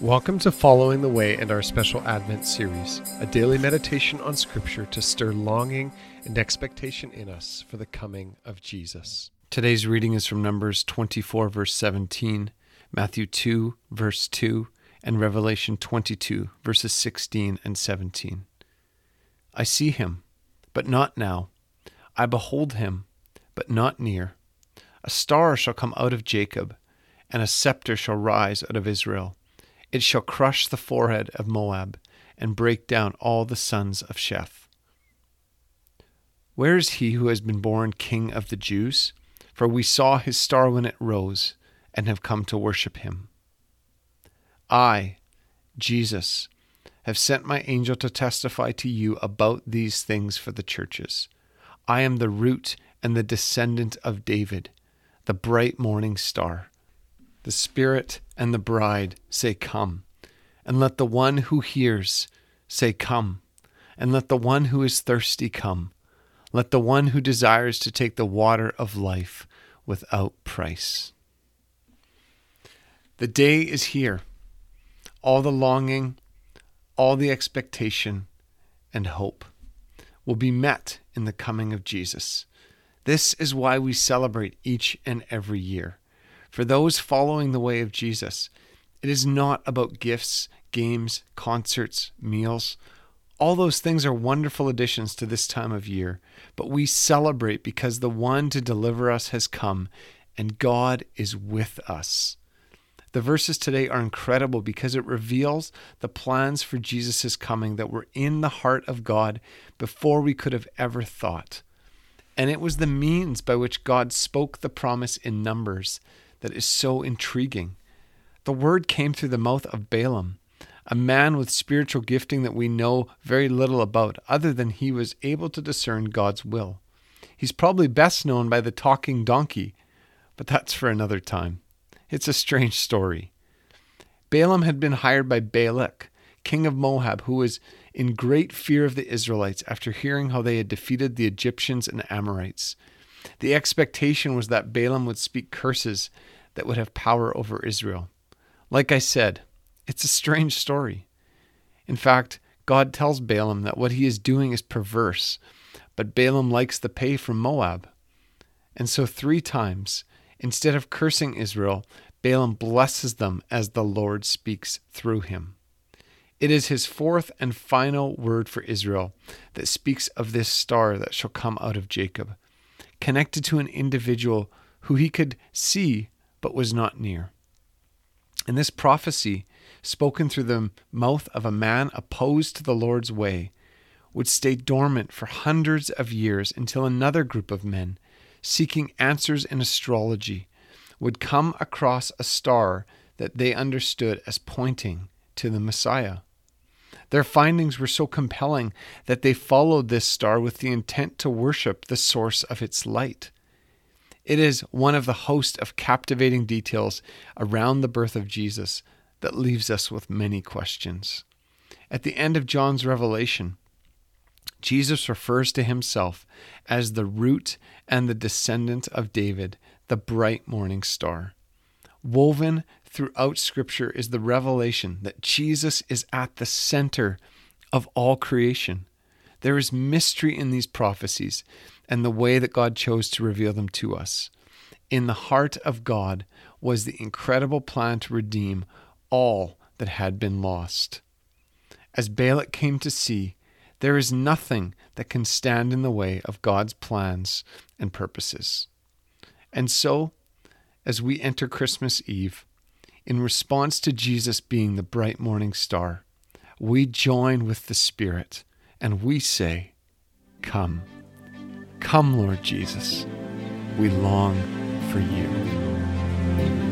Welcome to Following the Way and our special Advent series, a daily meditation on Scripture to stir longing and expectation in us for the coming of Jesus. Today's reading is from Numbers 24, verse 17, Matthew 2, verse 2, and Revelation 22, verses 16 and 17. I see him, but not now. I behold him, but not near. A star shall come out of Jacob, and a scepter shall rise out of Israel. It shall crush the forehead of Moab, and break down all the sons of Sheth. Where is he who has been born king of the Jews? For we saw his star when it rose, and have come to worship him. I, Jesus, have sent my angel to testify to you about these things for the churches. I am the root and the descendant of David, the bright morning star. The Spirit and the bride say, Come. And let the one who hears say, Come. And let the one who is thirsty come. Let the one who desires to take the water of life without price. The day is here. All the longing, all the expectation, and hope will be met in the coming of Jesus. This is why we celebrate each and every year. For those following the way of Jesus, it is not about gifts, games, concerts, meals. All those things are wonderful additions to this time of year, but we celebrate because the one to deliver us has come and God is with us. The verses today are incredible because it reveals the plans for Jesus' coming that were in the heart of God before we could have ever thought. And it was the means by which God spoke the promise in Numbers that is so intriguing. The word came through the mouth of Balaam, a man with spiritual gifting that we know very little about, other than he was able to discern God's will. He's probably best known by the talking donkey, but that's for another time. It's a strange story. Balaam had been hired by Balak, king of Moab, who was in great fear of the Israelites after hearing how they had defeated the Egyptians and Amorites. The expectation was that Balaam would speak curses that would have power over Israel. Like I said, it's a strange story. In fact, God tells Balaam that what he is doing is perverse, but Balaam likes the pay from Moab. And so, three times, instead of cursing Israel, Balaam blesses them as the Lord speaks through him. It is his fourth and final word for Israel that speaks of this star that shall come out of Jacob connected to an individual who he could see but was not near. And this prophecy, spoken through the mouth of a man opposed to the Lord's way, would stay dormant for hundreds of years until another group of men, seeking answers in astrology, would come across a star that they understood as pointing to the Messiah. Their findings were so compelling that they followed this star with the intent to worship the source of its light. It is one of the host of captivating details around the birth of Jesus that leaves us with many questions. At the end of John's revelation, Jesus refers to himself as the root and the descendant of David, the bright morning star. Woven throughout Scripture is the revelation that Jesus is at the center of all creation. There is mystery in these prophecies and the way that God chose to reveal them to us. In the heart of God was the incredible plan to redeem all that had been lost. As Balak came to see, there is nothing that can stand in the way of God's plans and purposes. And so, as we enter Christmas Eve, in response to Jesus being the bright morning star, we join with the Spirit and we say, Come. Come, Lord Jesus. We long for you.